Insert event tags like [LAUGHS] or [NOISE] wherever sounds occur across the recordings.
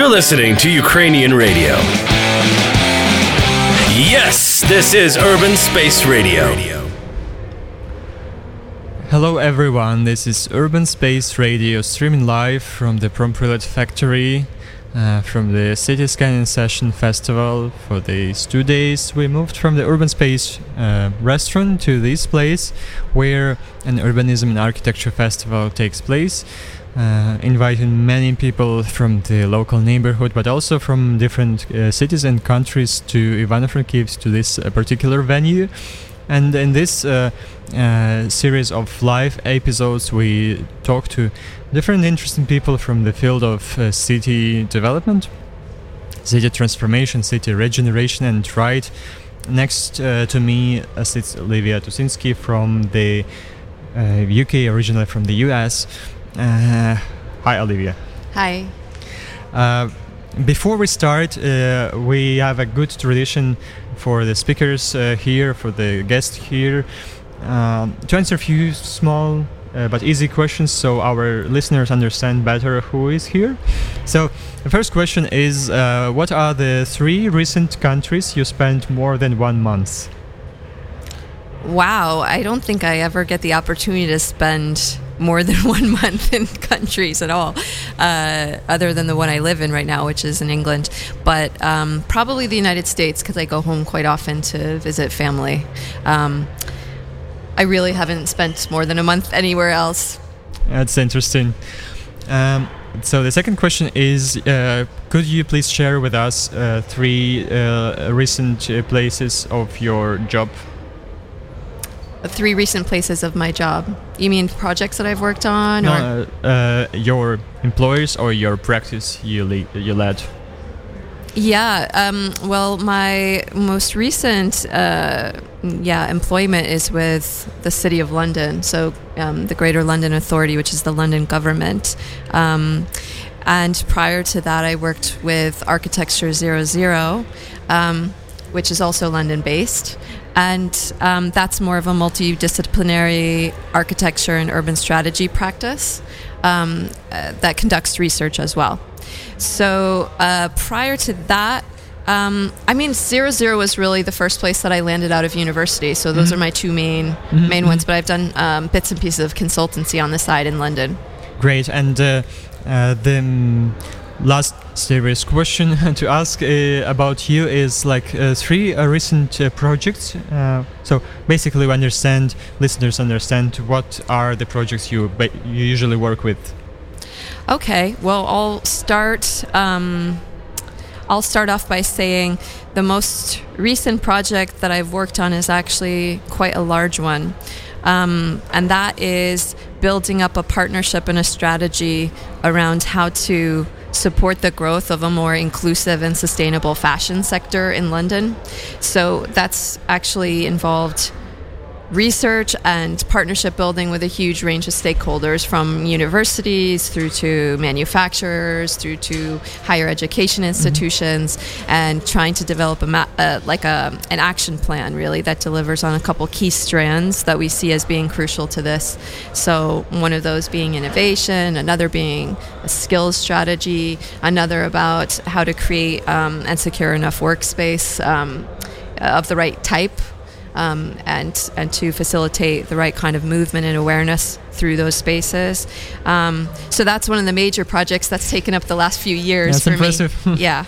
You're listening to Ukrainian radio. Yes, this is Urban Space Radio. Hello everyone, this is Urban Space Radio streaming live from the Promprylad factory uh, from the City Scanning Session Festival for these two days. We moved from the Urban Space uh, restaurant to this place where an Urbanism and Architecture Festival takes place. Uh, inviting many people from the local neighborhood, but also from different uh, cities and countries to Ivano-Frankivsk to this uh, particular venue. And in this uh, uh, series of live episodes, we talk to different interesting people from the field of uh, city development, city transformation, city regeneration, and right next to me sits Olivia Tusinski from the UK, originally from the US. Hi, Olivia. Hi. before we start, we have a good tradition for the speakers uh, here, for the guests here, um, to answer a few small uh, but easy questions so our listeners understand better who is here. So, the first question is uh, What are the three recent countries you spent more than one month? Wow, I don't think I ever get the opportunity to spend more than [LAUGHS] one month in countries at all, uh, other than the one I live in right now, which is in England. But um, probably the United States because I go home quite often to visit family. Um, I really haven't spent more than a month anywhere else. That's interesting. Um, so the second question is, uh, could you please share with us uh, three uh, recent uh, places of your job three recent places of my job. You mean projects that I've worked on, no, or uh, uh, your employers or your practice you le- you led? Yeah. Um, well, my most recent uh, yeah employment is with the City of London, so um, the Greater London Authority, which is the London government. Um, and prior to that, I worked with Architecture Zero Zero, um, which is also London based and um, that's more of a multidisciplinary architecture and urban strategy practice um, uh, that conducts research as well. So uh, prior to that, um, I mean, Zero Zero was really the first place that I landed out of university. So those mm-hmm. are my two main mm-hmm. main ones. But I've done um, bits and pieces of consultancy on the side in London. Great, and uh, uh the last serious question [LAUGHS] to ask uh, about you is like uh, three uh, recent uh, projects. Uh, so basically, we understand listeners understand what are the projects you you usually work with. Okay, well, I'll start. Um, I'll start off by saying the most recent project that I've worked on is actually quite a large one. Um, and that is building up a partnership and a strategy around how to support the growth of a more inclusive and sustainable fashion sector in London. So that's actually involved research and partnership building with a huge range of stakeholders from universities through to manufacturers through to higher education mm-hmm. institutions mm-hmm. and trying to develop a ma- uh, like a an action plan really that delivers on a couple key strands that we see as being crucial to this so one of those being innovation another being a skills strategy another about how to create um, and secure enough workspace um, of the right type um, and and to facilitate the right kind of movement and awareness through those spaces. Um, so that's one of the major projects that's taken up the last few years that's for impressive. me. [LAUGHS] yeah.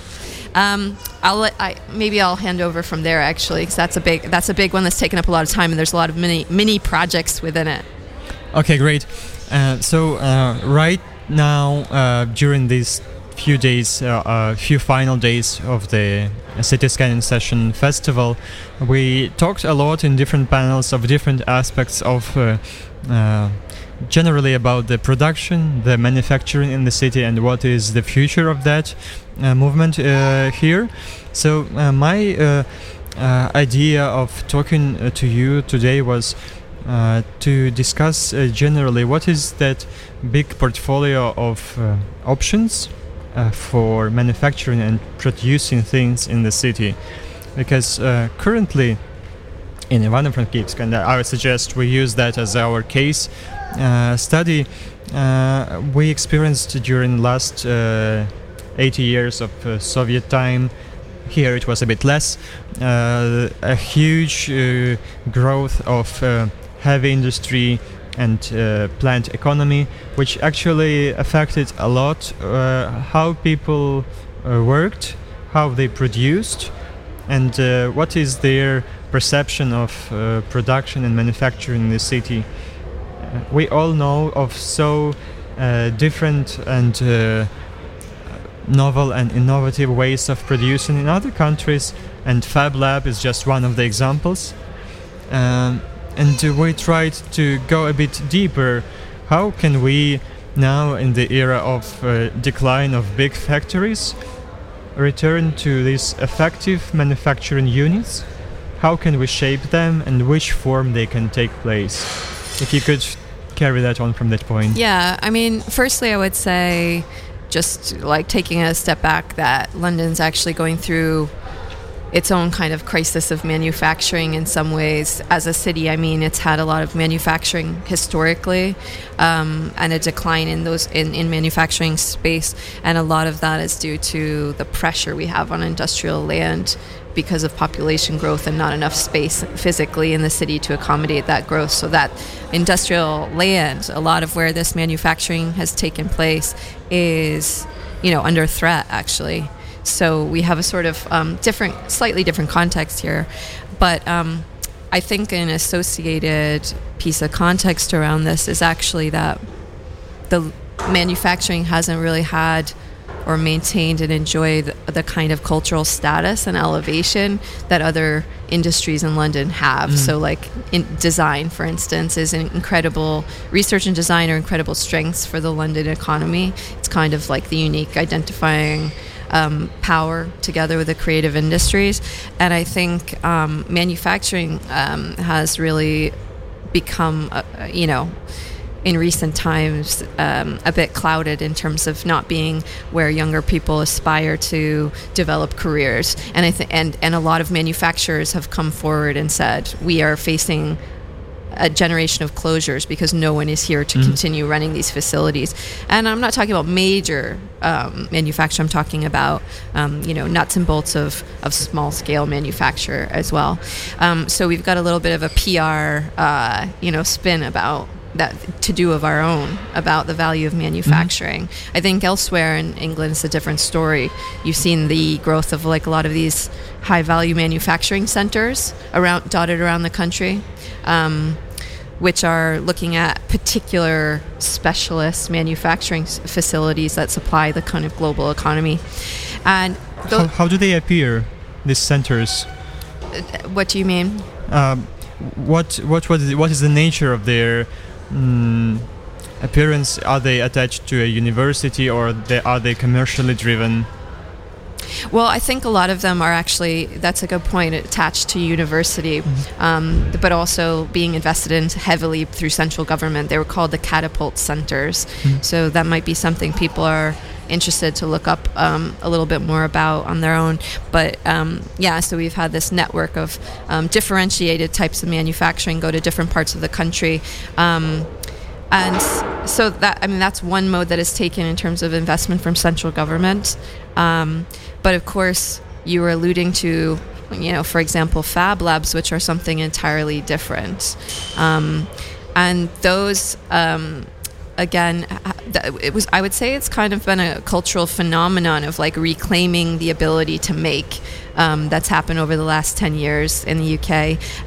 Um, I'll let, I, maybe I'll hand over from there actually because that's a big that's a big one that's taken up a lot of time and there's a lot of mini mini projects within it. Okay, great. Uh, so uh, right now uh, during these few days, a uh, uh, few final days of the City Scanning Session Festival, we talked a lot in different panels of different aspects of uh, uh, generally about the production, the manufacturing in the city, and what is the future of that movement here. So, my idea of talking to you today was. Uh, to discuss uh, generally what is that big portfolio of uh, options uh, for manufacturing and producing things in the city because uh, currently in Ivano-Frankivsk and I would suggest we use that as our case uh, study uh, we experienced during last uh, 80 years of Soviet time. Here it was a bit less. Uh, a huge uh, growth of uh, heavy industry and uh, plant economy, which actually affected a lot uh, how people uh, worked, how they produced, and what is their perception of production and manufacturing in the city. We all know of so different and novel and innovative ways of producing in other countries, and Fab Lab is just one of the examples. Um, and we tried to go a bit deeper. How can we now, in the era of uh, decline of big factories, return to these effective manufacturing units? How can we shape them and which form they can take place? If you could carry that on from that point. Yeah, I mean, firstly, I would say, just like taking a step back, that London's actually going through its own kind of crisis of manufacturing in some ways. As a city, I mean, it's had a lot of manufacturing historically, um, and a decline in those in, in manufacturing space, and a lot of that is due to the pressure we have on industrial land because of population growth and not enough space physically in the city to accommodate that growth. So that industrial land, a lot of where this manufacturing has taken place, is you know under threat actually. So we have a sort of um, different, slightly different context here, but um, I think an associated piece of context around this is actually that the manufacturing hasn't really had or maintained and enjoyed the, the kind of cultural status and elevation that other industries in London have. So, like in design, for instance, is an incredible research and design are incredible strengths for the London economy. It's kind of like the unique identifying um, power together with the creative industries. And I think um, manufacturing um, has really become, uh, uh, you know, in recent times um, a bit clouded in terms of not being where younger people aspire to develop careers. And I th- and and a lot of manufacturers have come forward and said we are facing a generation of closures because no one is here to continue running these facilities. And I'm not talking about major um, manufacture. I'm talking about um, you know nuts and bolts of of small scale manufacture as well. Um, so we've got a little bit of a PR uh, you know spin about that to do of our own about the value of manufacturing. I think elsewhere in England it's a different story. You've seen the growth of like a lot of these high value manufacturing centers around dotted around the country. Um, which are looking at particular specialist manufacturing s- facilities that supply the kind of global economy. And How, how do they appear, these centers? what do you mean? Um, what what what is, what is the nature of their mm, appearance? Are they attached to a university or they, are they commercially driven? Well, I think a lot of them are actually, that's a good point, attached to university, um, but also being invested in heavily through central government. They were called the catapult centers. So that might be something people are interested to look up um, a little bit more about on their own. But um, yeah, so we've had this network of um, differentiated types of manufacturing go to different parts of the country. Um, and so that I mean that's one mode that is taken in terms of investment from central government. Um, but of course, you were alluding to, you know, for example, Fab Labs, which are something entirely different, um, and those. Um, again it was i would say it's kind of been a cultural phenomenon of like reclaiming the ability to make um, that's happened over the last 10 years in the uk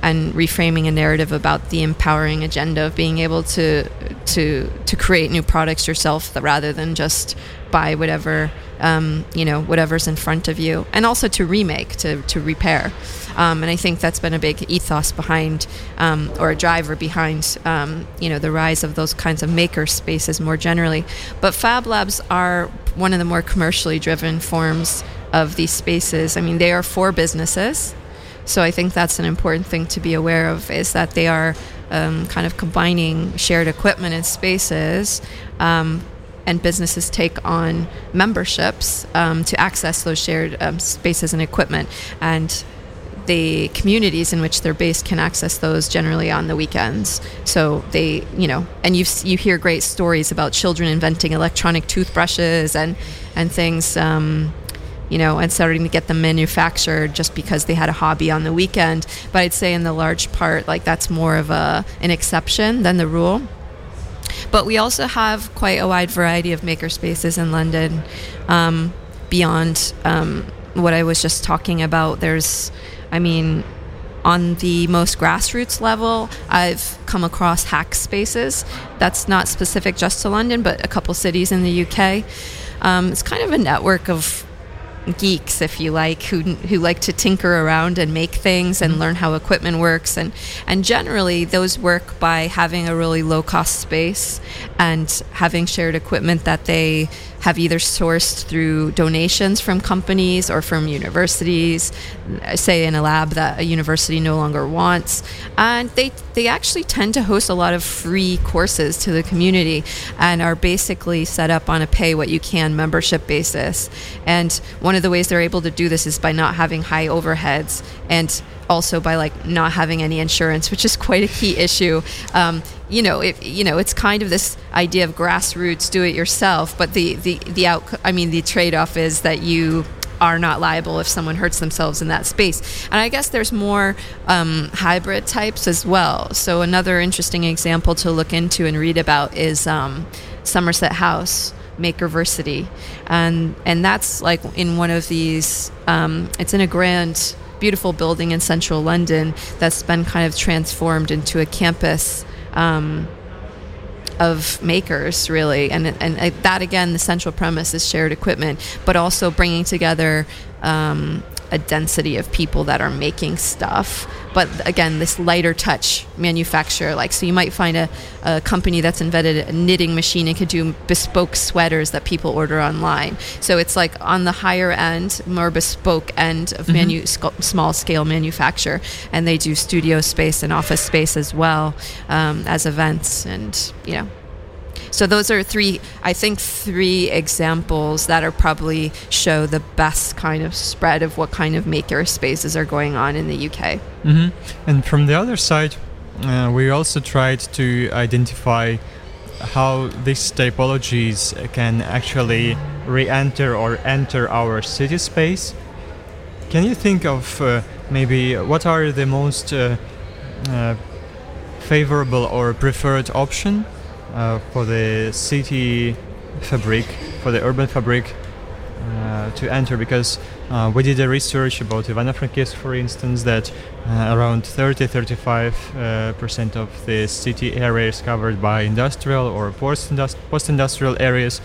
and reframing a narrative about the empowering agenda of being able to to to create new products yourself rather than just buy whatever um, you know whatever's in front of you and also to remake to, to repair um, and I think that's been a big ethos behind, um, or a driver behind, um, you know, the rise of those kinds of maker spaces more generally. But Fab Labs are one of the more commercially driven forms of these spaces. I mean, they are for businesses. So I think that's an important thing to be aware of is that they are um, kind of combining shared equipment and spaces. Um, and businesses take on memberships um, to access those shared um, spaces and equipment. And the communities in which they're based can access those generally on the weekends. So they, you know, and you you hear great stories about children inventing electronic toothbrushes and and things. Um, you know, and starting to get them manufactured just because they had a hobby on the weekend. But I'd say in the large part, like that's more of a an exception than the rule. But we also have quite a wide variety of maker spaces in London um, beyond um, what I was just talking about. There's, I mean, on the most grassroots level, I've come across hack spaces. That's not specific just to London, but a couple cities in the UK. Um, it's kind of a network of geeks, if you like, who who like to tinker around and make things and mm-hmm. learn how equipment works, and and generally those work by having a really low cost space and having shared equipment that they have either sourced through donations from companies or from universities, say in a lab that a university no longer wants. And they, they actually tend to host a lot of free courses to the community and are basically set up on a pay what you can membership basis. And one of the ways they're able to do this is by not having high overheads and also by like not having any insurance, which is quite a key issue. Um, you know, it, you know, it's kind of this idea of grassroots, do it yourself. But the the the out, I mean, the trade off is that you are not liable if someone hurts themselves in that space. And I guess there's more um, hybrid types as well. So another interesting example to look into and read about is um, Somerset House. Makerversity, and and that's like in one of these. Um, it's in a grand beautiful building in central London that's been kind of transformed into a campus um, of makers, really. And, and that, again, the central premise is shared equipment, but also bringing together um, a density of people that are making stuff. But again, this lighter touch manufacturer, like so, you might find a, a company that's invented a knitting machine and could do bespoke sweaters that people order online. So it's like on the higher end, more bespoke end of mm-hmm. sc- small scale manufacture, and they do studio space and office space as well um, as events, and you know so those are three, I think, three examples that are probably show the best kind of spread of what kind of maker spaces are going on in the UK. Mm-hmm. And from the other side, uh, we also tried to identify how these typologies can actually re-enter or enter our city space. Can you think of uh, maybe what are the most uh, uh favorable or preferred option uh, for the city fabric, for the urban fabric uh, to enter because uh, we did a research about Ivano-Frankivsk, for instance, that uh, around 30-35% uh, of the city area is covered by industrial or post-industrial areas.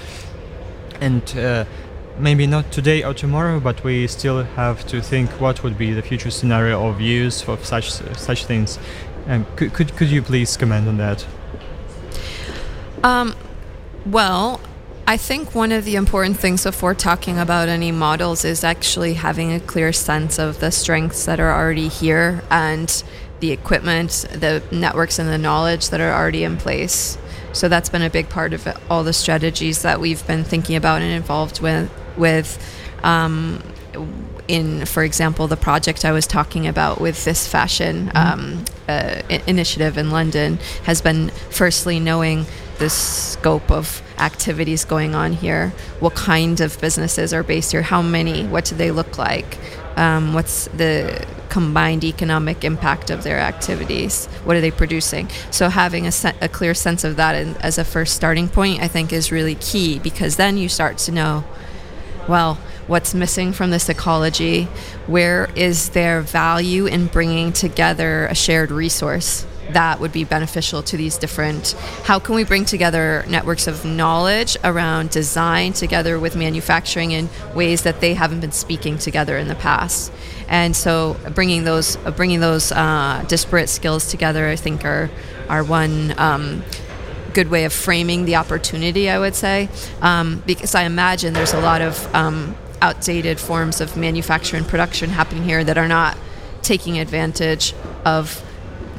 And maybe not today or tomorrow, but we still have to think what would be the future scenario of use of such such things. Um, could, could, could you please comment on that? Um, well, I think one of the important things before talking about any models is actually having a clear sense of the strengths that are already here and the equipment, the networks, and the knowledge that are already in place. So that's been a big part of it, all the strategies that we've been thinking about and involved with. With um, in, for example, the project I was talking about with this fashion mm-hmm. um, uh, initiative in London has been firstly knowing the scope of activities going on here, what kind of businesses are based here, how many, what do they look like, um, what's the combined economic impact of their activities, what are they producing. So having a, se- a clear sense of that in, as a first starting point, I think, is really key because then you start to know, well, what's missing from this ecology, where is there value in bringing together a shared resource that would be beneficial to these different how can we bring together networks of knowledge around design together with manufacturing in ways that they haven't been speaking together in the past? And so bringing those bringing those uh, disparate skills together i think are are one um, good way of framing the opportunity i would say. Um, because i imagine there's a lot of um, outdated forms of manufacture and production happening here that are not taking advantage of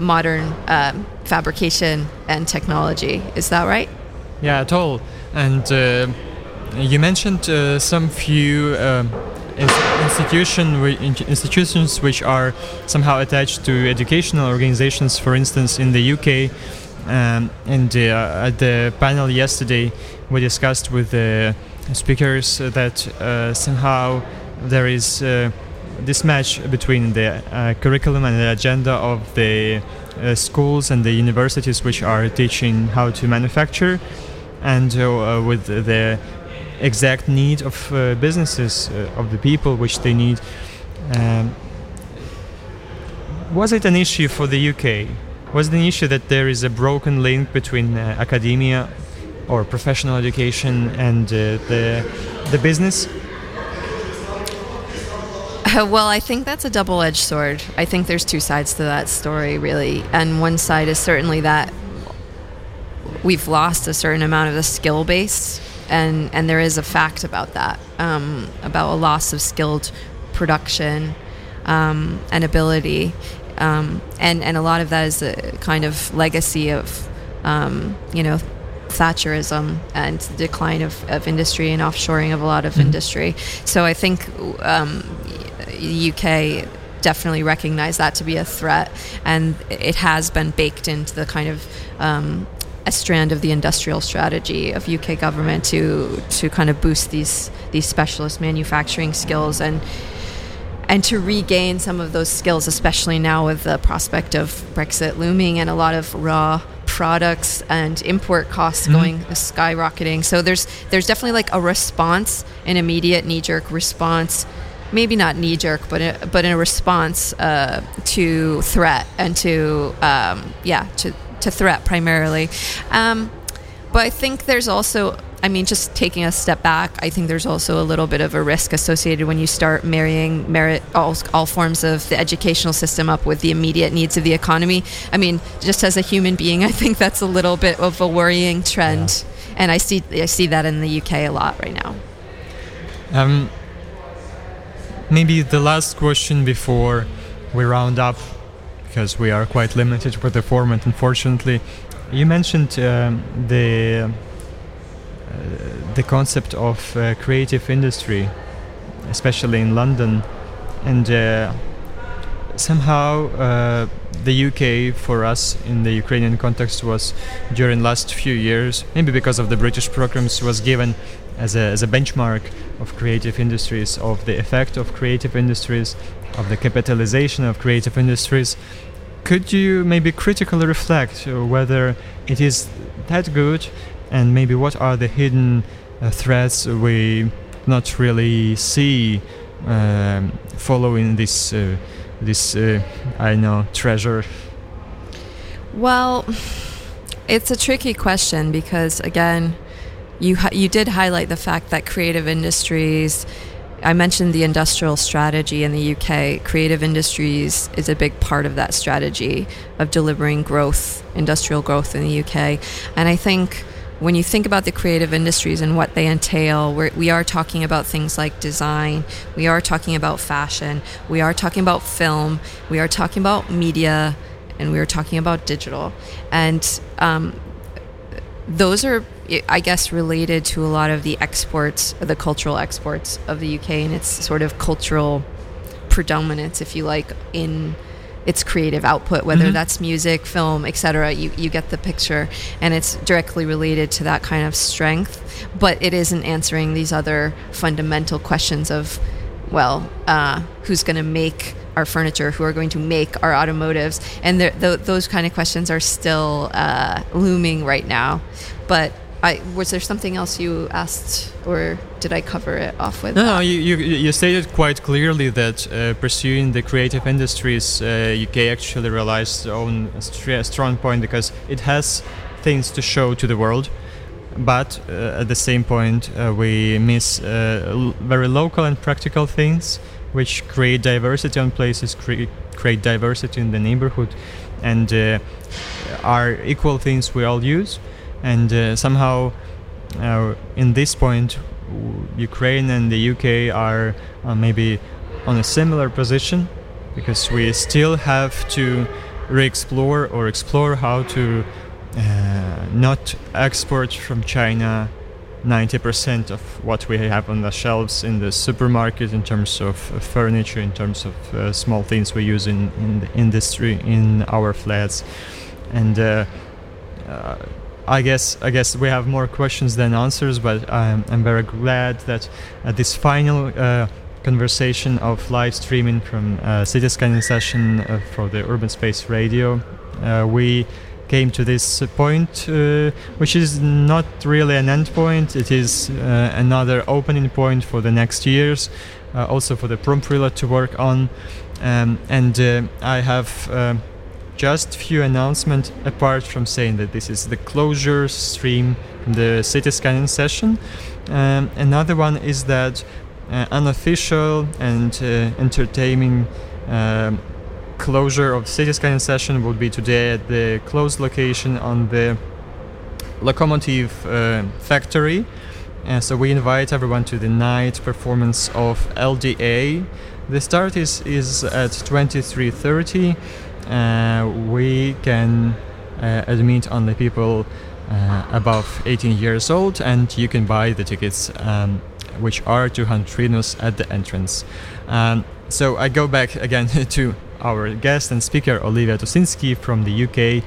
modern um, fabrication and technology. Is that right? Yeah, at all. And uh, you mentioned uh, some few um, institution, institutions which are somehow attached to educational organizations, for instance, in the UK. Um, and uh, at the panel yesterday, we discussed with the speakers that uh, somehow there is uh, this match between the uh, curriculum and the agenda of the uh, schools and the universities which are teaching how to manufacture and uh, with the exact need of uh, businesses uh, of the people which they need. Um, was it an issue for the UK was it an issue that there is a broken link between academia or professional education and the the business [LAUGHS] well, I think that's a double edged sword. I think there's two sides to that story, really. And one side is certainly that we've lost a certain amount of the skill base, and, and there is a fact about that, um, about a loss of skilled production um, and ability. Um, and, and a lot of that is a kind of legacy of, um, you know, Thatcherism and the decline of, of industry and offshoring of a lot of mm-hmm. industry. So I think um, the UK definitely recognize that to be a threat, and it has been baked into the kind of um, a strand of the industrial strategy of UK government to to kind of boost these these specialist manufacturing skills and and to regain some of those skills, especially now with the prospect of Brexit looming and a lot of raw products and import costs mm-hmm. going skyrocketing. So there's there's definitely like a response, an immediate knee jerk response maybe not knee jerk, but a, but in a response uh, to threat and to um, yeah to to threat primarily. Um, but I think there's also I mean, just taking a step back, I think there's also a little bit of a risk associated when you start marrying merit all, all forms of the educational system up with the immediate needs of the economy. I mean, just as a human being, [LAUGHS] I think that's a little bit of a worrying trend, yeah. and I see I see that in the UK a lot right now. Um, maybe the last question before we round up, because we are quite limited with the format, unfortunately. You mentioned um, the uh, the concept of uh, creative industry, especially in London, and uh, somehow uh, the UK for us in the Ukrainian context was during last few years, maybe because of the British programs, was given as a, as a benchmark of creative industries, of the effect of creative industries, of the capitalization of creative industries. Could you maybe critically reflect whether it is that good and maybe what are the hidden uh, threats we not really see um, following this uh, this uh, I know treasure? Well, it's a tricky question because again, you you did highlight the fact that creative industries. I mentioned the industrial strategy in the UK. Creative industries is a big part of that strategy of delivering growth, industrial growth in the UK. And I think when you think about the creative industries and what they entail, we're, we are talking about things like design, we are talking about fashion, we are talking about film, we are talking about media, and we are talking about digital. And um, those are I guess related to a lot of the exports, the cultural exports of the UK and its sort of cultural predominance, if you like, in its creative output, whether mm-hmm. that's music, film, etc. You you get the picture, and it's directly related to that kind of strength. But it isn't answering these other fundamental questions of, well, uh, who's going to make our furniture, who are going to make our automotives, and th- those kind of questions are still uh, looming right now. But I, was there something else you asked, or did I cover it off with? No, no you, you, you stated quite clearly that uh, pursuing the creative industries, uh, UK actually realized on a strong point because it has things to show to the world, but uh, at the same point uh, we miss uh, very local and practical things which create diversity on places, cre- create diversity in the neighborhood, and uh, are equal things we all use and uh, somehow uh, in this point Ukraine and the UK are uh, maybe on a similar position because we still have to re-explore or explore how to uh, not export from China 90% of what we have on the shelves in the supermarket in terms of furniture, in terms of uh, small things we use in, in the industry, in our flats. And uh, I guess I guess we have more questions than answers, but I'm, I'm very glad that at this final uh, conversation of live streaming from uh, city scanning session uh, for the urban space radio uh, we came to this point uh, which is not really an end point. It is uh, another opening point for the next years uh, also for the Promprylad to work on. Um, and i have just few announcements apart from saying that this is the closure stream from the city scanning session um, another one is that uh, unofficial and uh, entertaining um, closure of city scanning session will be today at the closed location on the locomotive uh, factory. Uh, so we invite everyone to the night performance of LDA. The start is, is at 23:30. Uh, we can uh, admit only people above 18 years old, and you can buy the tickets um, which are 200 hryvnios at the entrance. Um, so I go back again [LAUGHS] to our guest and speaker, Olivia Tosinski from the UK.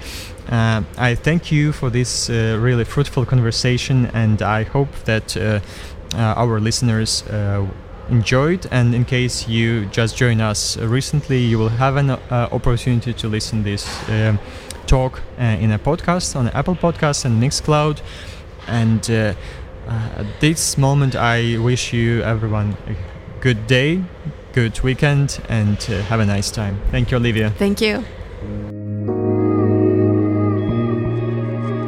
Uh, I thank you for this uh, really fruitful conversation, and I hope that uh, uh our listeners uh, enjoyed. And in case you just joined us recently, you will have an uh, opportunity to listen this um, talk in a podcast on Apple Podcasts and Mixcloud. And uh, at this moment, I wish you everyone a good day, good weekend, and uh, have a nice time. Thank you, Olivia. Thank you.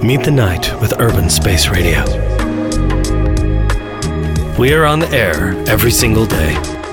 Meet the Night with Urban Space Radio. We are on the air every single day.